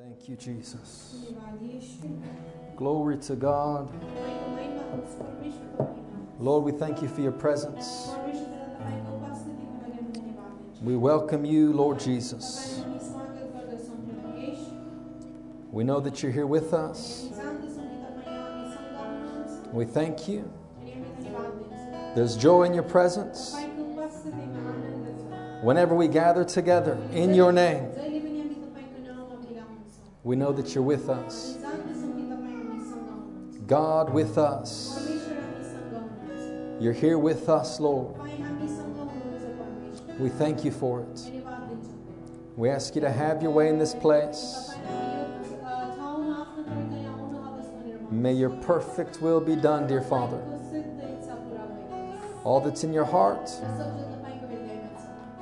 Thank you, Jesus. Glory to God. Lord, we thank you for your presence. We welcome you, Lord Jesus. We know that you're here with us. We thank you. There's joy in your presence. Whenever we gather together in your name, we know that you're with us. God with us. You're here with us, Lord. We thank you for it. We ask you to have your way in this place. May your perfect will be done, dear Father. All that's in your heart,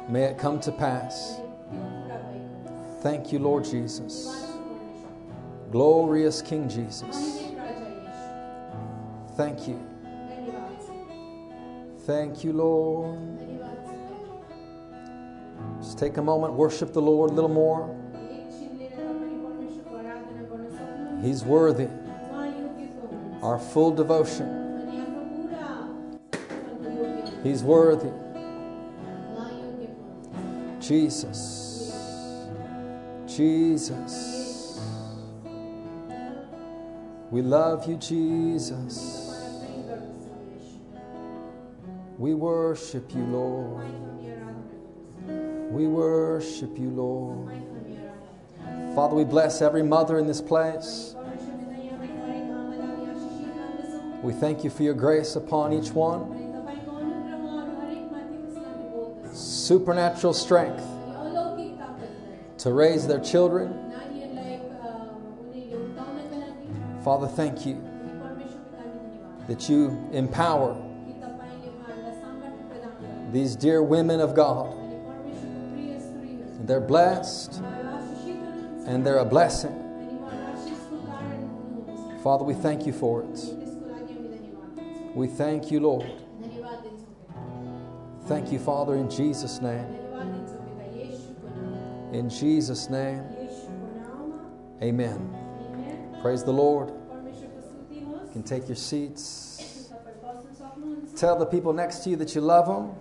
may it come to pass. Thank you, Lord Jesus. Glorious King Jesus. Thank you. Thank you, Lord. Just take a moment, worship the Lord a little more. He's worthy. Our full devotion. He's worthy. Jesus. Jesus. We love you, Jesus. We worship you, Lord. We worship you, Lord. Father, we bless every mother in this place. We thank you for your grace upon each one. Supernatural strength to raise their children Father, thank you that you empower these dear women of God. They're blessed and they're a blessing. Father, we thank you for it. We thank you, Lord. Thank you, Father, in Jesus' name. In Jesus' name. Amen. Praise the Lord. You can take your seats. Tell the people next to you that you love them.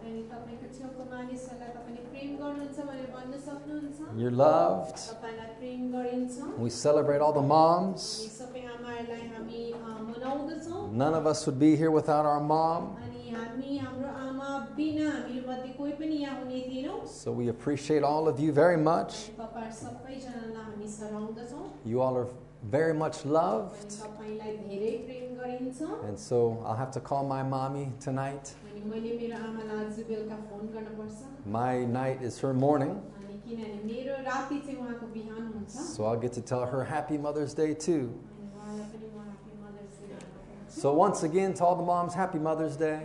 You're loved. We celebrate all the moms. None of us would be here without our mom. So we appreciate all of you very much. You all are very much loved. And so I'll have to call my mommy tonight. My night is her morning. So I'll get to tell her Happy Mother's Day too. So once again, to all the moms, Happy Mother's Day.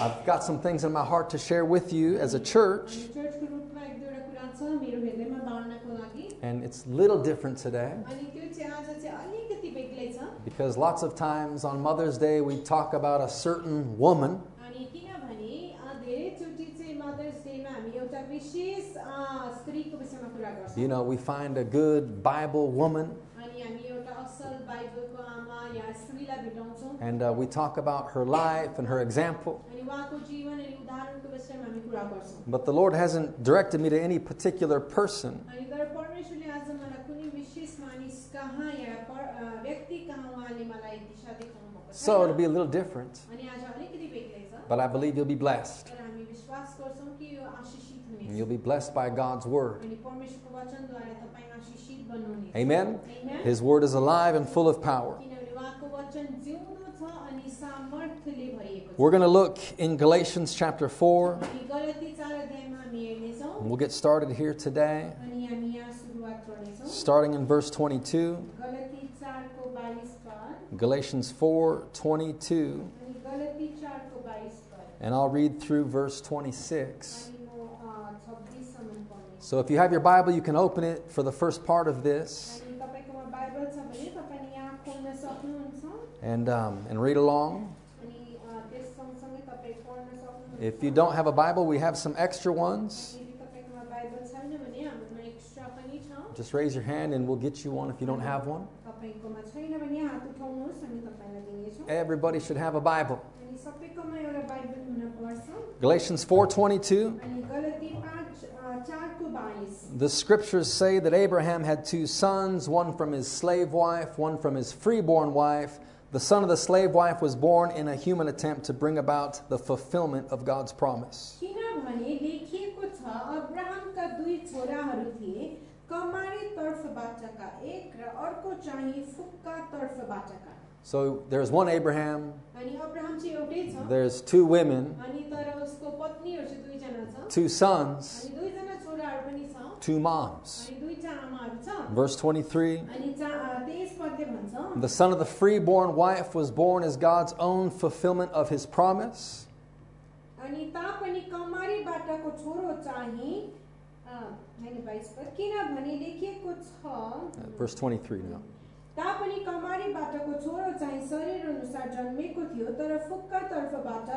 I've got some things in my heart to share with you as a church. And it's little different today. Because lots of times on Mother's Day we talk about a certain woman. You know, we find a good Bible woman. And uh, we talk about her life and her example. But the Lord hasn't directed me to any particular person. So it'll be a little different. But I believe you'll be blessed. And you'll be blessed by God's word. Amen. His word is alive and full of power. We're going to look in Galatians chapter 4. We'll get started here today, starting in verse 22. Galatians 4 22. And I'll read through verse 26. So if you have your Bible, you can open it for the first part of this and, um, and read along. If you don't have a Bible, we have some extra ones. Just raise your hand and we'll get you one if you don't have one. Everybody should have a Bible. Galatians 4:22 The scriptures say that Abraham had two sons, one from his slave wife, one from his freeborn wife. The son of the slave wife was born in a human attempt to bring about the fulfillment of God's promise. किनभने लेखिएको छ अब्राहमका दुई छोराहरू थिए कमारी तर्फबाटका एक र अर्को चाहिँ फुक्का तर्फबाटका so there's one Abraham, there's two women, two sons, two moms. Verse 23 The son of the freeborn wife was born as God's own fulfillment of his promise. Verse 23 now. तापनि कमारीबाटको छोरो चाहिँ शरीर अनुसार जन्मेको थियो तर फुक्का तर्फबाट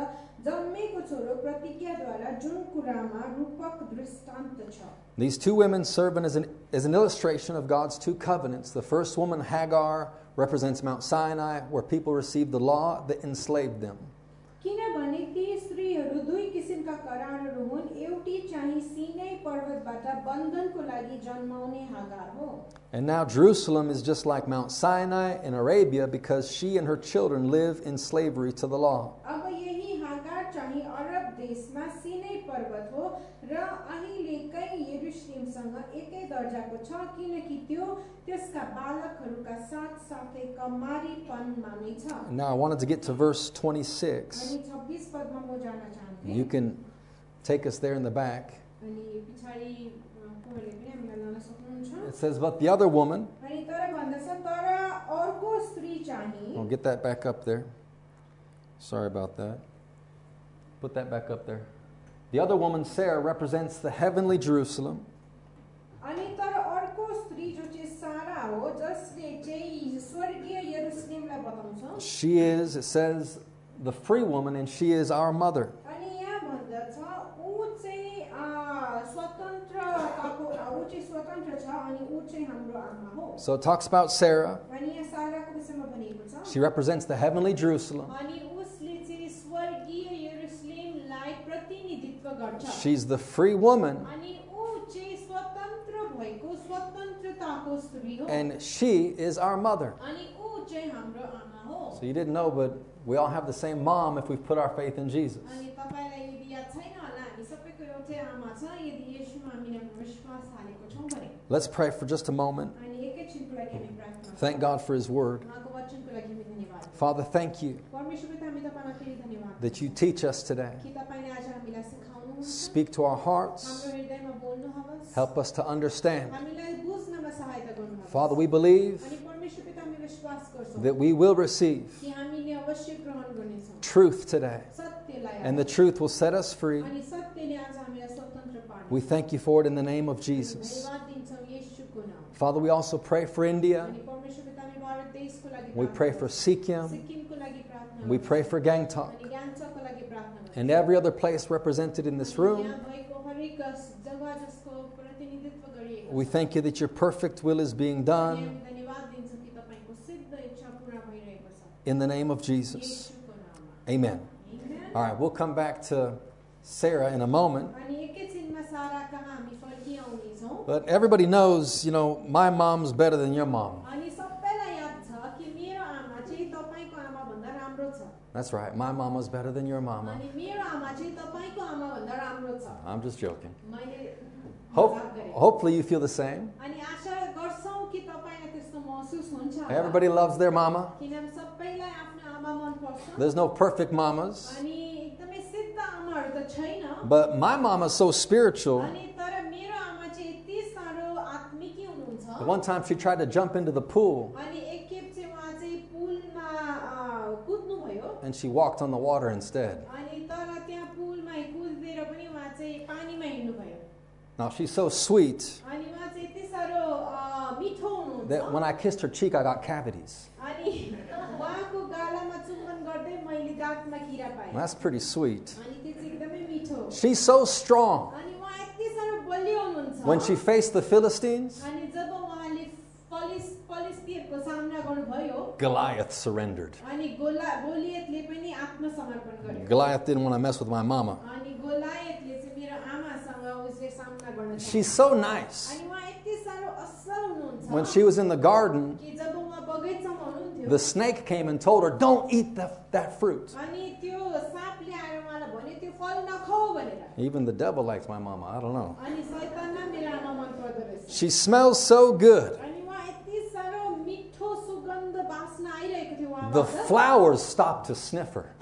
जन्मेको छोरो प्रतिज्ञाद्वारा जुन कुरामा रूपक दृष्टान्त छ These two women serve as an, as an illustration of God's two covenants. The first woman, Hagar, represents Mount Sinai, where people received the law that enslaved them. किनभने ती स्त्रीहरू दुई किसिमका करारहरू हुन् एउटी चाहिँ सिनै पर्वतबाट बन्धनको लागि जन्माउने हागार हो And now Jerusalem is just like Mount Sinai in Arabia because she and her children live in slavery to the law. अब यही हागार चाहिँ अरब देशमा सिनै पर्वत हो र अहिलेकै यरुसलेमसँग एकै दर्जाको छ किनकि त्यो त्यसका बालकहरूका साथसाथै कमारीपनमा नै छ Now I wanted to get to verse 26. अनि छब्बिस पदमा म जान चाहन्थेँ You can Take us there in the back. It says, But the other woman. I'll oh, get that back up there. Sorry about that. Put that back up there. The other woman, Sarah, represents the heavenly Jerusalem. She is, it says, the free woman, and she is our mother. So it talks about Sarah. She represents the heavenly Jerusalem. She's the free woman. And she is our mother. So you didn't know, but we all have the same mom if we've put our faith in Jesus. Let's pray for just a moment. Thank God for His Word. Father, thank you that you teach us today. Speak to our hearts. Help us to understand. Father, we believe that we will receive truth today, and the truth will set us free. We thank you for it in the name of Jesus. Father, we also pray for India. We pray for Sikkim. We pray for Gangtok. And every other place represented in this room. We thank you that your perfect will is being done. In the name of Jesus. Amen. All right, we'll come back to Sarah in a moment. But everybody knows, you know, my mom's better than your mom. That's right. My mama's better than your mama. I'm just joking. Hope, hopefully, you feel the same. Everybody loves their mama. There's no perfect mamas. But my mama's so spiritual. The one time she tried to jump into the pool. And she walked on the water instead. Now she's so sweet that when I kissed her cheek, I got cavities. That's pretty sweet. She's so strong. When she faced the Philistines, Goliath surrendered. Goliath didn't want to mess with my mama. She's so nice. When she was in the garden, the snake came and told her, Don't eat the, that fruit. Even the devil likes my mama. I don't know. She smells so good. the flowers stop to sniff her.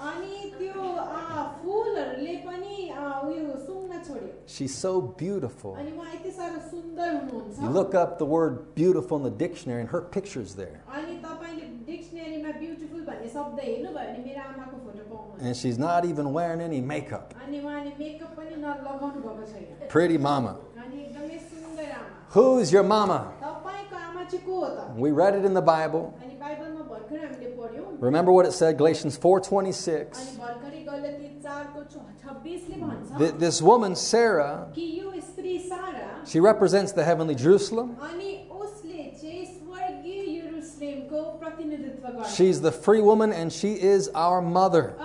She's so beautiful. You look up the word beautiful in the dictionary, and her picture's there. And she's not even wearing any makeup. Pretty mama. Who's your mama? We read it in the Bible. Remember what it said, Galatians 4.26. This woman, Sarah, she represents the heavenly Jerusalem. She's the free woman and she is our mother.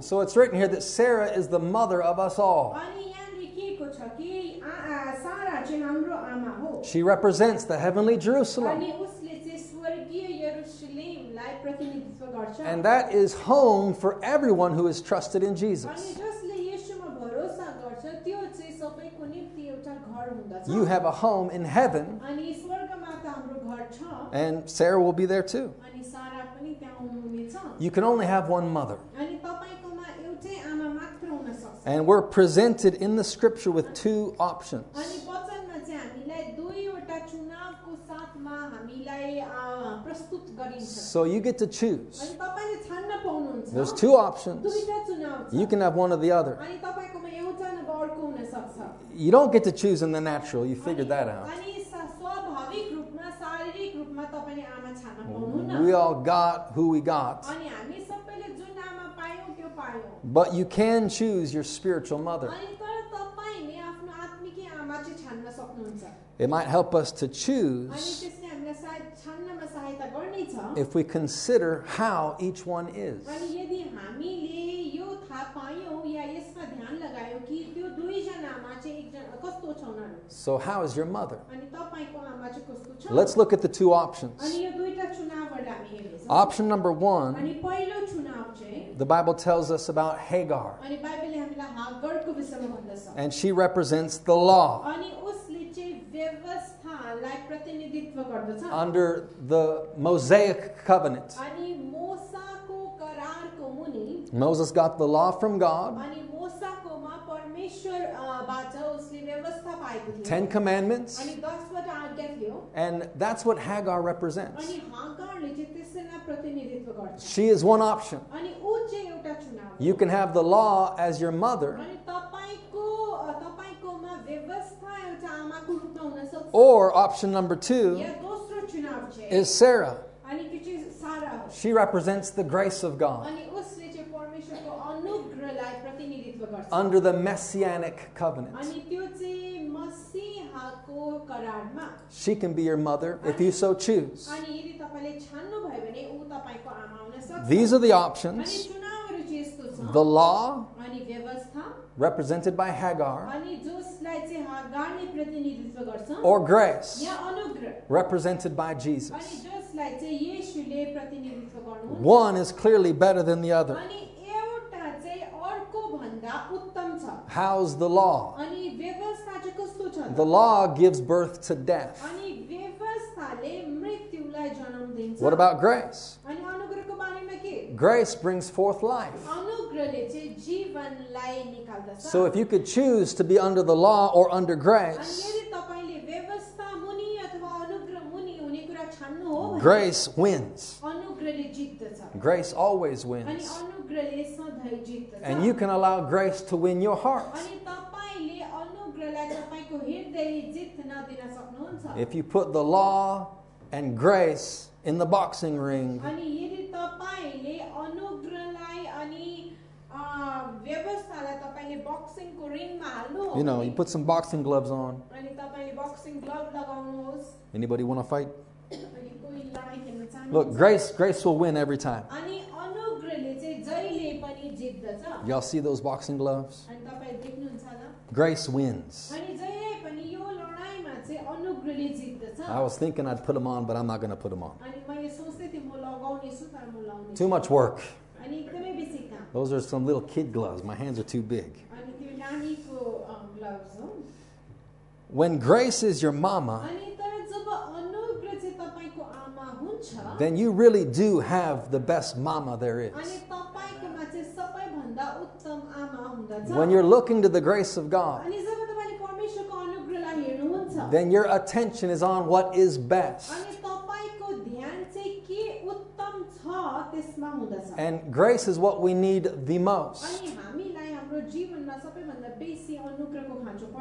So it's written here that Sarah is the mother of us all. She represents the heavenly Jerusalem. And that is home for everyone who is trusted in Jesus. You have a home in heaven. And Sarah will be there too. You can only have one mother. And we're presented in the scripture with two options. चुनावको साथमा हामीलाई अ, प्रस्तुत गरिन्छ So you get to choose. अनि तपाईँले छान्न पाउनुहुन्छ There's two options. दुईटा चुनाव छ You can have one or the other. अनि तपाईँकोमा एउटा नभए अर्को हुन सक्छ You don't get to choose in the natural. You figured that out. अनि स- स्वाभाविक रूपमा शारीरिक रूपमा तपाईँले आमा छान्न पाउनुहुन्न We all got who we got. अनि हामी सबैले जुन आमा पायौँ त्यो पायौँ But you can choose your spiritual mother. अनि तर तपाईँले आफ्नो आत्मिकी आमा चाहिँ छान्न सक्नुहुन्छ It might help us to choose if we consider how each one is. So, how is your mother? Let's look at the two options. Option number one the Bible tells us about Hagar, and she represents the law under the Mosaic covenant. Moses got the law from God. Ten commandments. And that's what Hagar represents. She is one option. You can have the law as your mother Or option number two is Sarah. She represents the grace of God. Under the messianic covenant. She can be your mother if you so choose. These are the options. The law, represented by Hagar, or grace represented by Jesus. One is clearly better than the other. How's the law? The law gives birth to death. What about grace? Grace brings forth life. अनुग्रहले चाहिँ जीवनलाई निकाल्दछ So if you could choose to be under the law or under अनि grace, यदि तपाईँले व्यवस्था मुनि अथवा अनुग्रह मुनि हुने कुरा छान्नु हो भने grace wins. अनुग्रहले जित्दछ Grace always अनि wins. अनुग्रहले सधैँ जित्दछ And you can allow grace to win your heart. अनि तपाईँले अनुग्रहलाई तपाईँको हृदय जित्न दिन सक्नुहुन्छ If you put the law and grace in the boxing ring, अनि यदि तपाईँले अनुग्रहलाई अनि you know, you put some boxing gloves on. Anybody want to fight? Look, grace, grace will win every time. Y'all see those boxing gloves? Grace wins. I was thinking I'd put them on, but I'm not going to put them on. Too much work. Those are some little kid gloves. My hands are too big. When grace is your mama, then you really do have the best mama there is. When you're looking to the grace of God, then your attention is on what is best. And grace is what we need the most.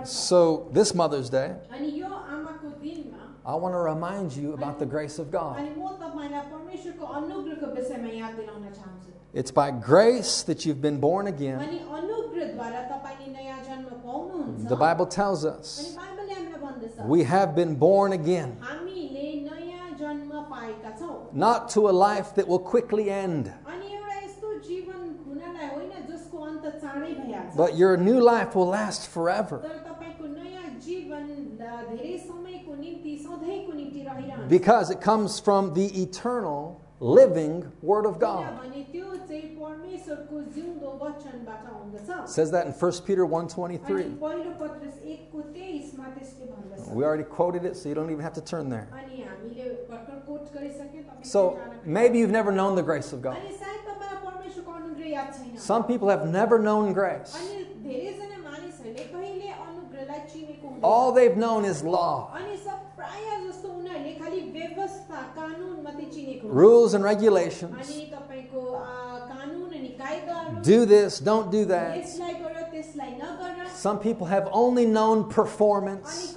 So, this Mother's Day, I want to remind you about the grace of God. It's by grace that you've been born again. The Bible tells us we have been born again. Not to a life that will quickly end. but your new life will last forever. Because it comes from the eternal living Word of God. Says that in 1 Peter 1.23. We already quoted it, so you don't even have to turn there. So maybe you've never known the grace of God. Some people have never known grace. All they've known is law. Rules and regulations. Do this, don't do that. Some people have only known performance.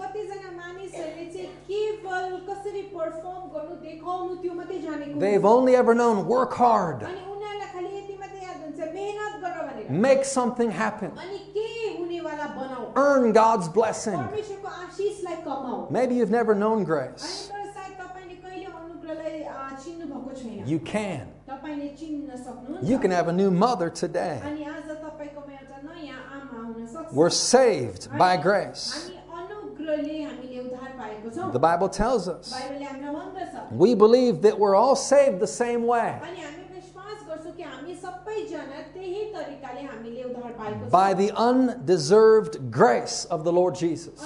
They've only ever known work hard. Make something happen. Earn God's blessing. Maybe you've never known grace. You can. You can have a new mother today. We're saved by grace. The Bible tells us. We believe that we're all saved the same way. by the undeserved grace of the Lord Jesus.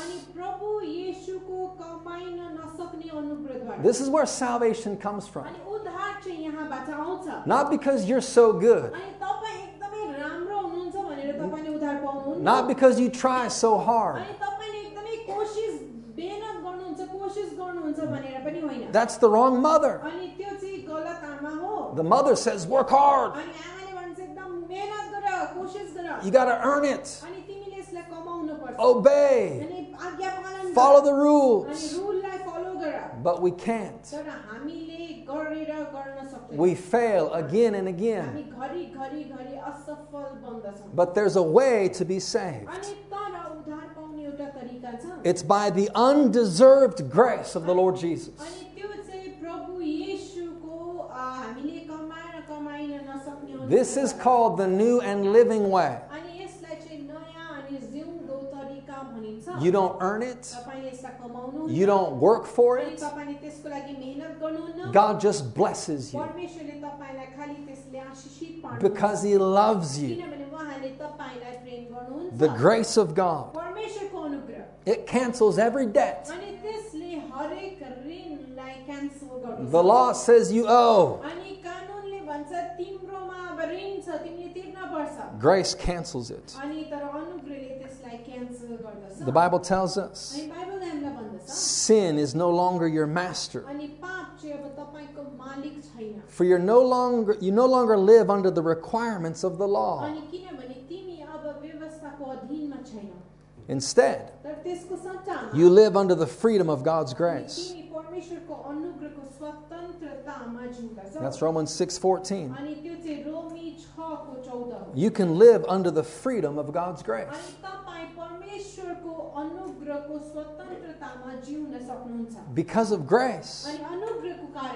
This is where salvation comes from. Not because you're so good. Not because you try so hard. That's the wrong mother. The mother says, Work hard. You got to earn it. Obey. Follow the rules. But we can't. We fail again and again. But there's a way to be saved. It's by the undeserved grace of the Lord Jesus. This is called the new and living way. You don't earn it. You don't work for it. God just blesses you because He loves you. The grace of God. It cancels every debt. The law says you owe. grace cancels it. The Bible tells us sin is no longer your master. For you're no longer, you no longer live under the requirements of the law. Instead, you live under the freedom of God's grace. That's Romans 6:14. You can live under the freedom of God's grace. Because of grace.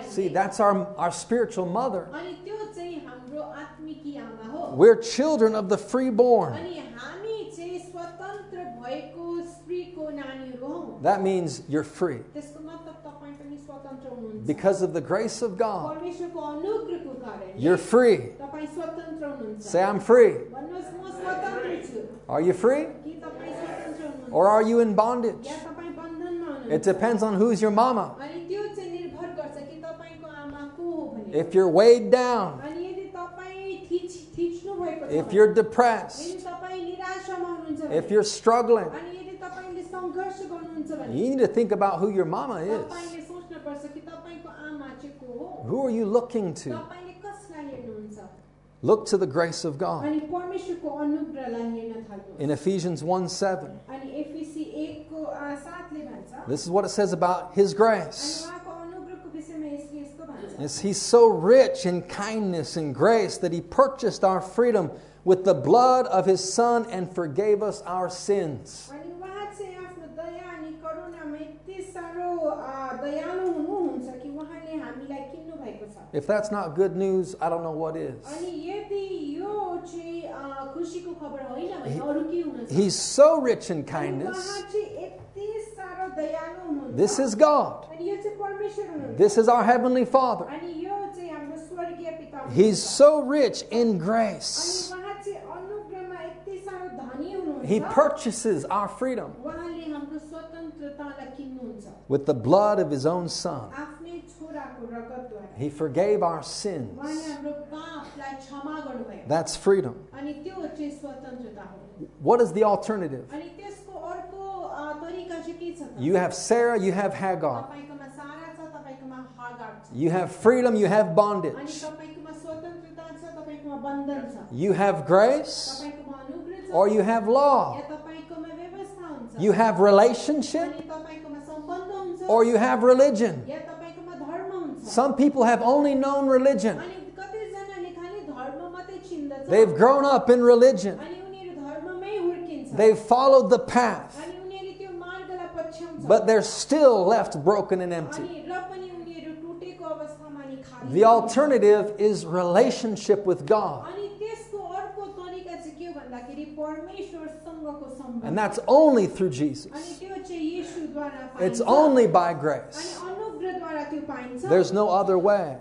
See, that's our, our spiritual mother. We're children of the freeborn. That means you're free because of the grace of God, you're free. Say, I'm free. Are you free? Or are you in bondage? It depends on who's your mama. If you're weighed down, if you're depressed, if you're struggling, you need to think about who your mama is. Who are you looking to? Look to the grace of God. In Ephesians 1 7. This is what it says about His grace. Yes, he's so rich in kindness and grace that He purchased our freedom with the blood of His Son and forgave us our sins. If that's not good news, I don't know what is. He, he's so rich in kindness. This is God. This is our Heavenly Father. He's so rich in grace. He purchases our freedom with the blood of his own son. He forgave our sins. That's freedom. What is the alternative? You have Sarah, you have Hagar. You have freedom, you have bondage. You have grace, or you have law. You have relationship or you have religion. Some people have only known religion. They've grown up in religion. They've followed the path. But they're still left broken and empty. The alternative is relationship with God. And that's only through Jesus. It's only by grace. There's no other way.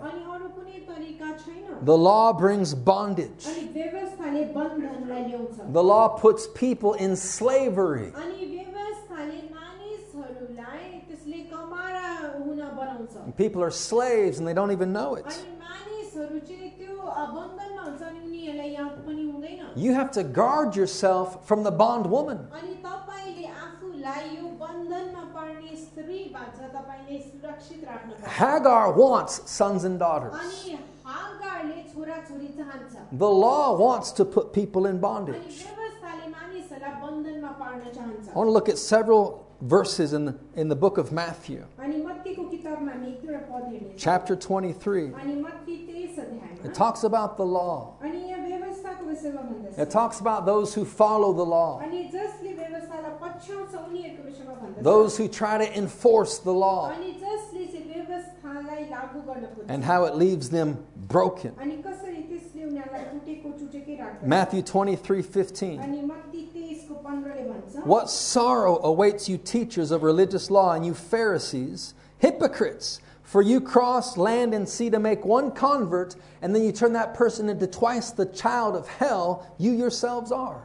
The law brings bondage. The law puts people in slavery. People are slaves and they don't even know it. You have to guard yourself from the bondwoman. Hagar wants sons and daughters. The law wants to put people in bondage. I want to look at several verses in the, in the book of Matthew, chapter 23. It talks about the law, it talks about those who follow the law. Those who try to enforce the law and how it leaves them broken. Matthew 23 15. What sorrow awaits you, teachers of religious law, and you Pharisees, hypocrites! For you cross land and sea to make one convert, and then you turn that person into twice the child of hell you yourselves are.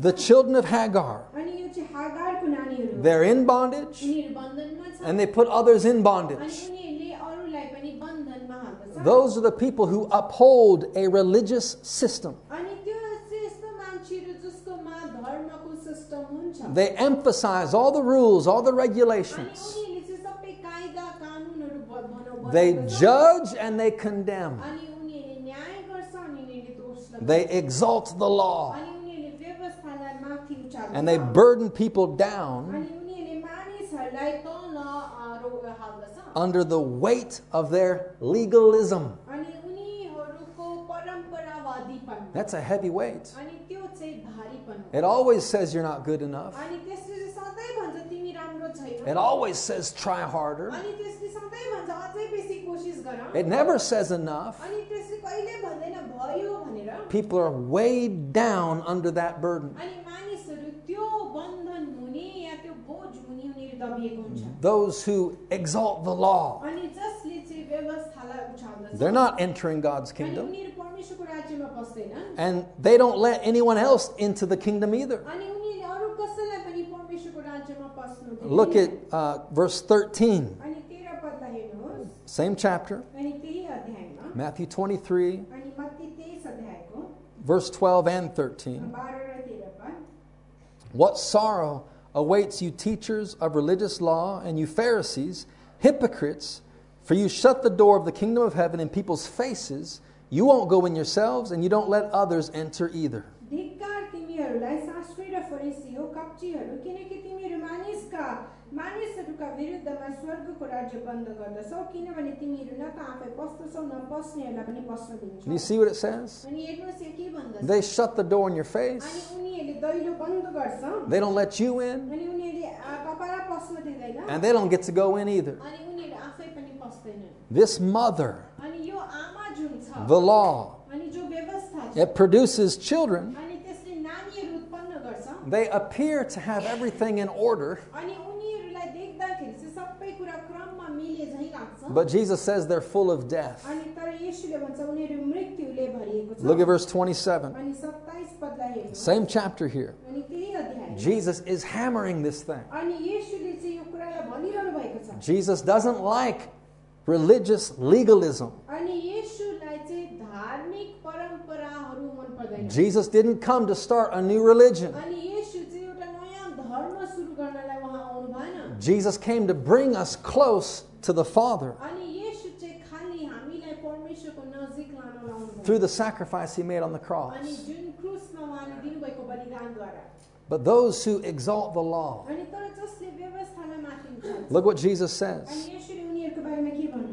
The children of Hagar. They're in bondage and they put others in bondage. Those are the people who uphold a religious system. They emphasize all the rules, all the regulations. They judge and they condemn. They exalt the law. And they burden people down under the weight of their legalism. That's a heavy weight. It always says you're not good enough. It always says try harder. It never says enough people are weighed down under that burden. Those who exalt the law, they're not entering God's kingdom. And they don't let anyone else into the kingdom either. Look at uh, verse 13. Same chapter. Matthew 23, अनि मत्ती तेइस अध्यायको verse 12 and 13. बाह्र र तेह्र पद What sorrow awaits you, teachers of religious law, and you Pharisees, hypocrites, for you shut the door of the kingdom of heaven in people's faces. You won't go in yourselves, and you don't let others enter either. धिक्कार तिमीहरूलाई शास्त्री र फरिसी हो कप्चीहरू किनकि तिमीहरू मानिसका मानिसहरूका विरुद्धमा स्वर्गको राज्य बन्द गर्दछौ किनभने तिमीहरू न त आफै पस्दछौ न पस्नेहरूलाई पनि पस्न Do you दिन्छौ see what it says? अनि हेर्नुहोस् यहाँ के भन्दछ They shut the door in your अनि face, उनीहरूले दैलो बन्द गर्छ they don't let you in, अनि उनीहरूले आ, तपाईँलाई पस्न दिँदैन and they don't get to go in either. अनि उनीहरू आफै पनि पस्दैनन् This mother, अनि यो आमा जुन छ the law, अनि जो व्यवस्था छ it produces children. अनि त्यसले नानीहरू उत्पन्न गर्छ They appear to have everything in order, अनि But Jesus says they're full of death. Look at verse 27. Same chapter here. Jesus is hammering this thing. Jesus doesn't like religious legalism. Jesus didn't come to start a new religion. Jesus came to bring us close to the Father through the sacrifice he made on the cross. But those who exalt the law, look what Jesus says.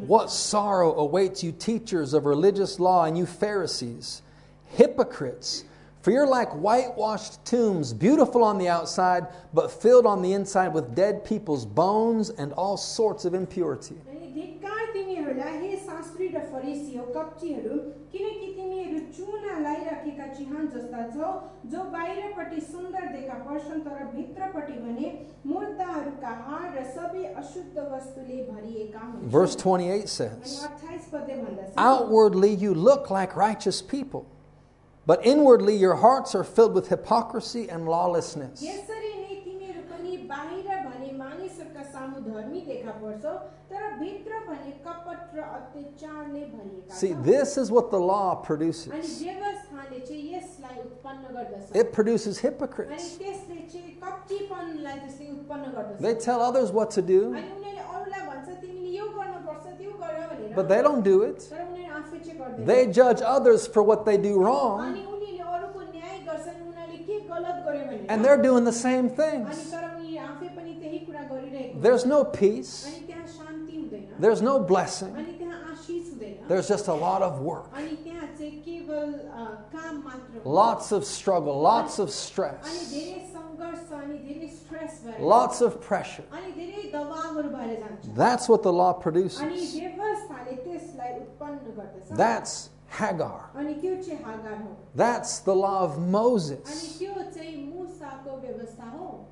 What sorrow awaits you, teachers of religious law, and you Pharisees, hypocrites! For you're like whitewashed tombs, beautiful on the outside, but filled on the inside with dead people's bones and all sorts of impurity. अनि धिक्कार तिमीहरूलाई हे शास्त्री र फरिसी हो कप्चीहरू किनकि तिमीहरू चुना लगाइराखेका चिहान जस्ता छौ जो बाहिरपट्टि सुन्दर देखा पर्छन् तर भित्रपट्टि भने मुर्दाहरूका हाड र सबै अशुद्ध वस्तुले भरिएका हुन्छन् Verse 28 अनि says, अठाइस पदले भन्दछ Outwardly you look like righteous people, but inwardly, your hearts are filled with hypocrisy and lawlessness. See, this is what the law produces. It produces hypocrites. They tell others what to do, but they don't do it. They judge others for what they do wrong. And they're doing the same things. There's no peace. There's no blessing. There's just a lot of work. Lots of struggle, lots of stress. Lots of pressure. That's what the law produces. That's Hagar. That's the law of Moses.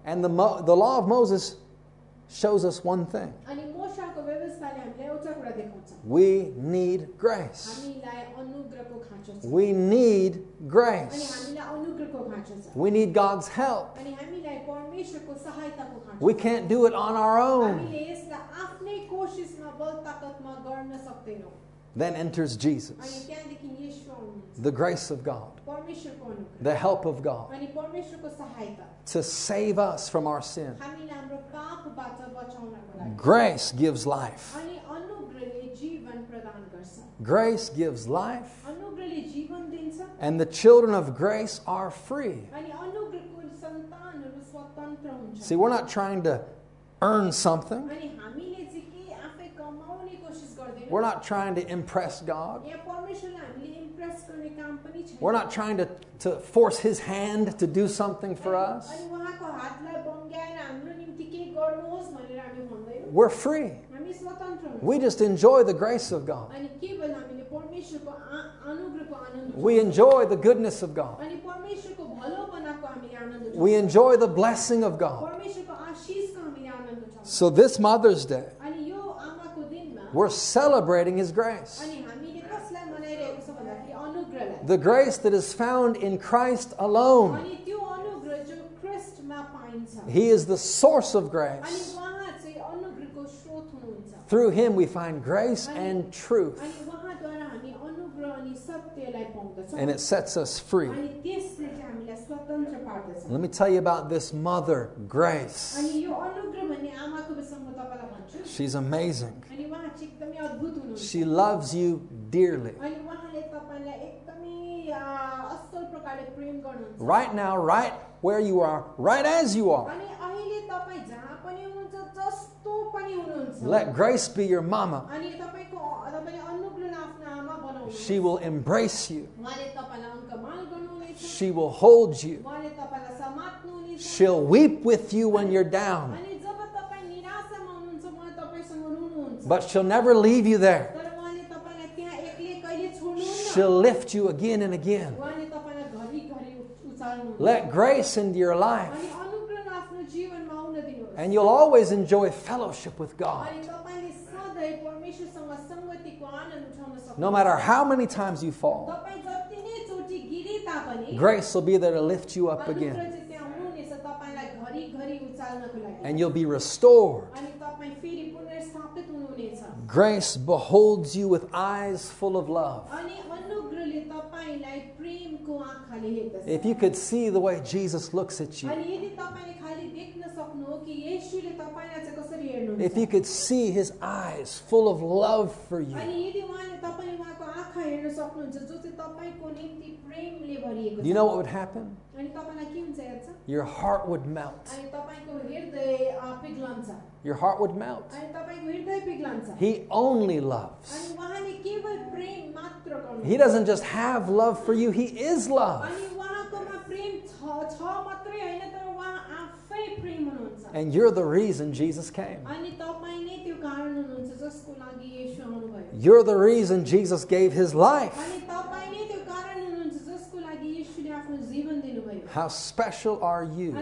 And the, Mo- the law of Moses shows us one thing we need grace. We need grace. We need God's help. We can't do it on our own. Then enters Jesus, the grace of God, the help of God to save us from our sin. Grace gives life. Grace gives life. And the children of grace are free. See, we're not trying to earn something. We're not trying to impress God. We're not trying to, to force His hand to do something for us. We're free. We just enjoy the grace of God. We enjoy the goodness of God. We enjoy the blessing of God. So, this Mother's Day, we're celebrating His grace. The grace that is found in Christ alone. He is the source of grace. Through Him we find grace and truth. And it sets us free. Let me tell you about this mother, Grace. She's amazing. She loves you dearly. Right now, right where you are, right as you are. Let grace be your mama. She will embrace you. She will hold you. She'll weep with you when you're down. but she'll never leave you there. She'll lift you again and again. Let grace into your life. And you'll always enjoy fellowship with God. No matter how many times you fall, grace will be there to lift you up again. And you'll be restored Grace beholds you with eyes full of love. If you could see the way Jesus looks at you, if you could see his eyes full of love for you, you know what would happen? Your heart would melt. Your heart would melt. He only loves. He doesn't just have love for you, he is love. And you're the reason Jesus came. You're the reason Jesus gave his life. How special are you?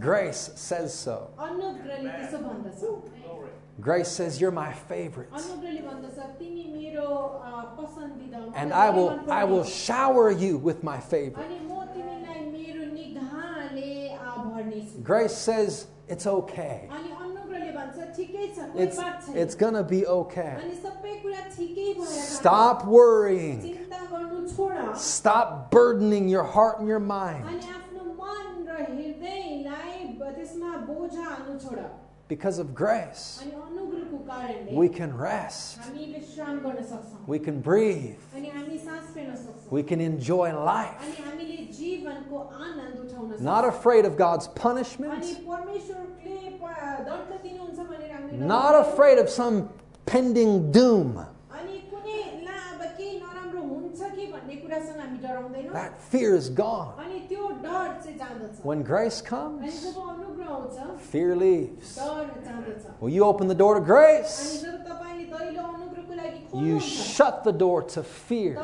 Grace says so. Amen. Grace says, You're my favorite. And I will, I will shower you with my favor. Grace says, It's okay. It's, it's going to be okay. Stop worrying. Stop burdening your heart and your mind because of grace, we can rest, we can breathe, we can enjoy life. Not afraid of God's punishment, not afraid of some pending doom. That fear is gone. When grace comes, fear leaves. When you open the door to grace, you shut the door to fear.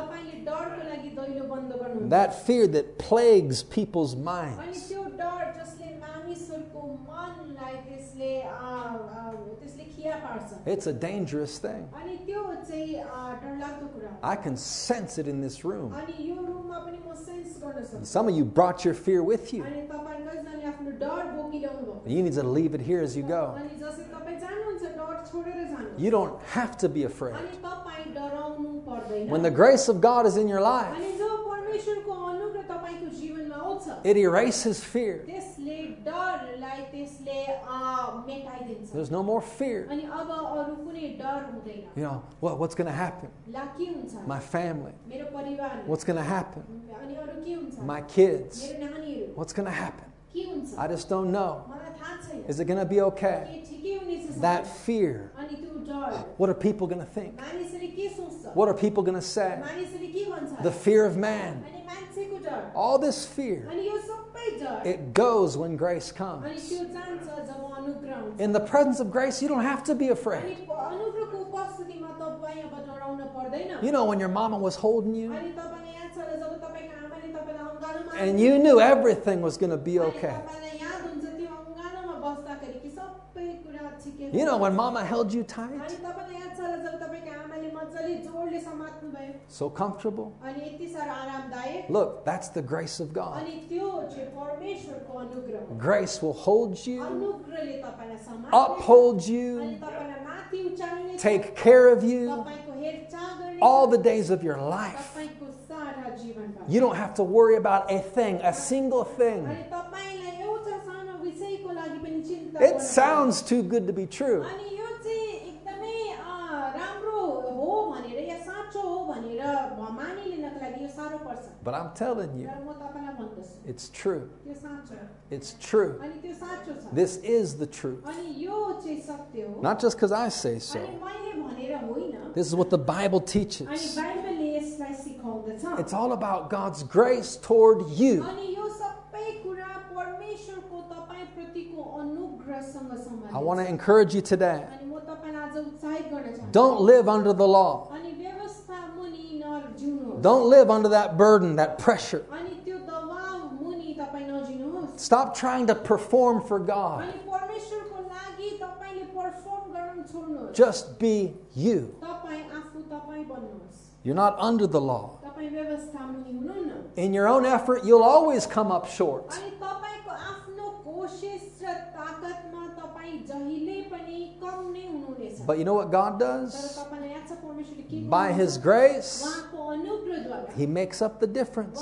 That fear that plagues people's minds. It's a dangerous thing. I can sense it in this room. And some of you brought your fear with you. You need to leave it here as you go. You don't have to be afraid. When the grace of God is in your life, it erases fear. There's no more fear. You know, what, what's going to happen? My family. What's going to happen? My kids. What's going to happen? I just don't know. Is it going to be okay? That fear what are people going to think? What are people going to say? The fear of man. All this fear, it goes when grace comes. In the presence of grace, you don't have to be afraid. You know, when your mama was holding you, and you knew everything was going to be okay. You know, when mama held you tight, so comfortable. Look, that's the grace of God. Grace will hold you, uphold you, take care of you all the days of your life. You don't have to worry about a thing, a single thing it sounds too good to be true. But I'm telling you, it's true. It's true. This is the truth. Not just because I say so. This is what the Bible teaches. It's all about God's grace toward you. I want to encourage you today. Don't live under the law. Don't live under that burden, that pressure. Stop trying to perform for God. Just be you. You're not under the law. In your own effort, you'll always come up short. But you know what God does? By His grace, He makes up the difference.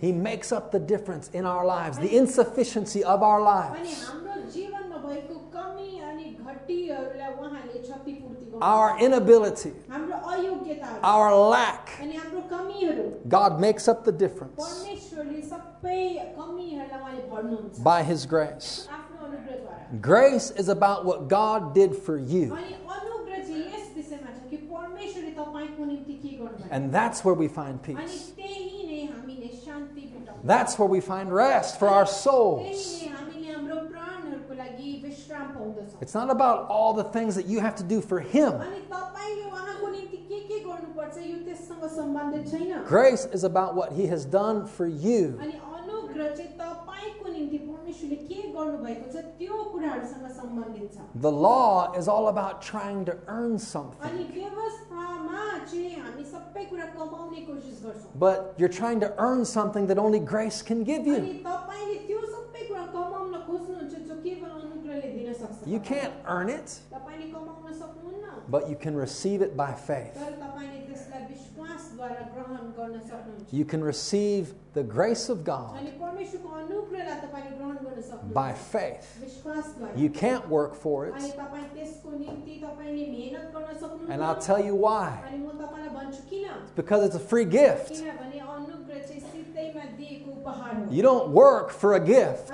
He makes up the difference in our lives, the insufficiency of our lives. Our inability, our lack, God makes up the difference by His grace. Grace is about what God did for you. And that's where we find peace. That's where we find rest for our souls. It's not about all the things that you have to do for Him. Grace is about what He has done for you. परमेश्वरले के गर्नुभएको छ त्यो कुराहरूसँग सम्बन्धित छ The law is all about trying to earn something. अनि व्यवस्थामा चाहिँ हामी सबै कुरा कमाउने कोसिस गर्छौँ But you're trying to earn something that only grace can give अनि you. तपाईँले त्यो सबै कुरा कमाउन खोज्नुहुन्छ जो केवल अनुग्रहले दिन सक्छ You can't earn it, तपाईँले कमाउन सक्नुहुन्न but you can receive it by faith. तर तपाईँले त्यसलाई विश्वासद्वारा ग्रहण गर्न सक्नुहुन्छ You can receive the grace of God by faith. You can't work for it. And I'll tell you why. It's because it's a free gift. You don't work for a gift.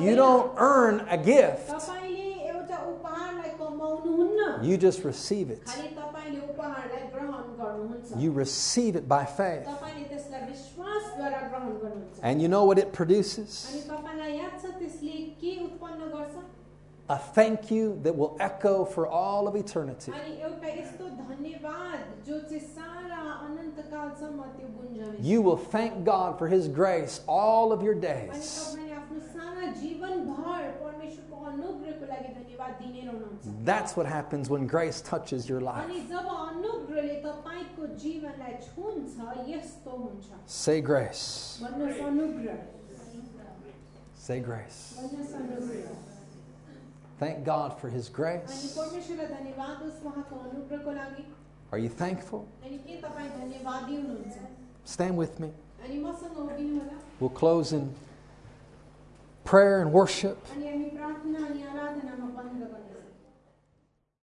You don't earn a gift. You just receive it. गर्नुहुन्छ You receive it by faith. तपाईँले त्यसलाई विश्वासद्वारा ग्रहण गर्नुहुन्छ And you know what it produces? अनि तपाईँलाई याद छ त्यसले के उत्पन्न गर्छ A thank you that will echo for all of eternity. अनि एउटा यस्तो धन्यवाद जो चाहिँ सारा अनन्तकालसम्म त्यो गुन्जने You will thank God for His grace all of your अनि days. तपाईँले आफ्नो सारा जीवनभर परमेश्वरको अनुग्रहको That's what happens when grace touches your life. Say grace. Say grace. Thank God for His grace. Are you thankful? Stand with me. We'll close in prayer and worship.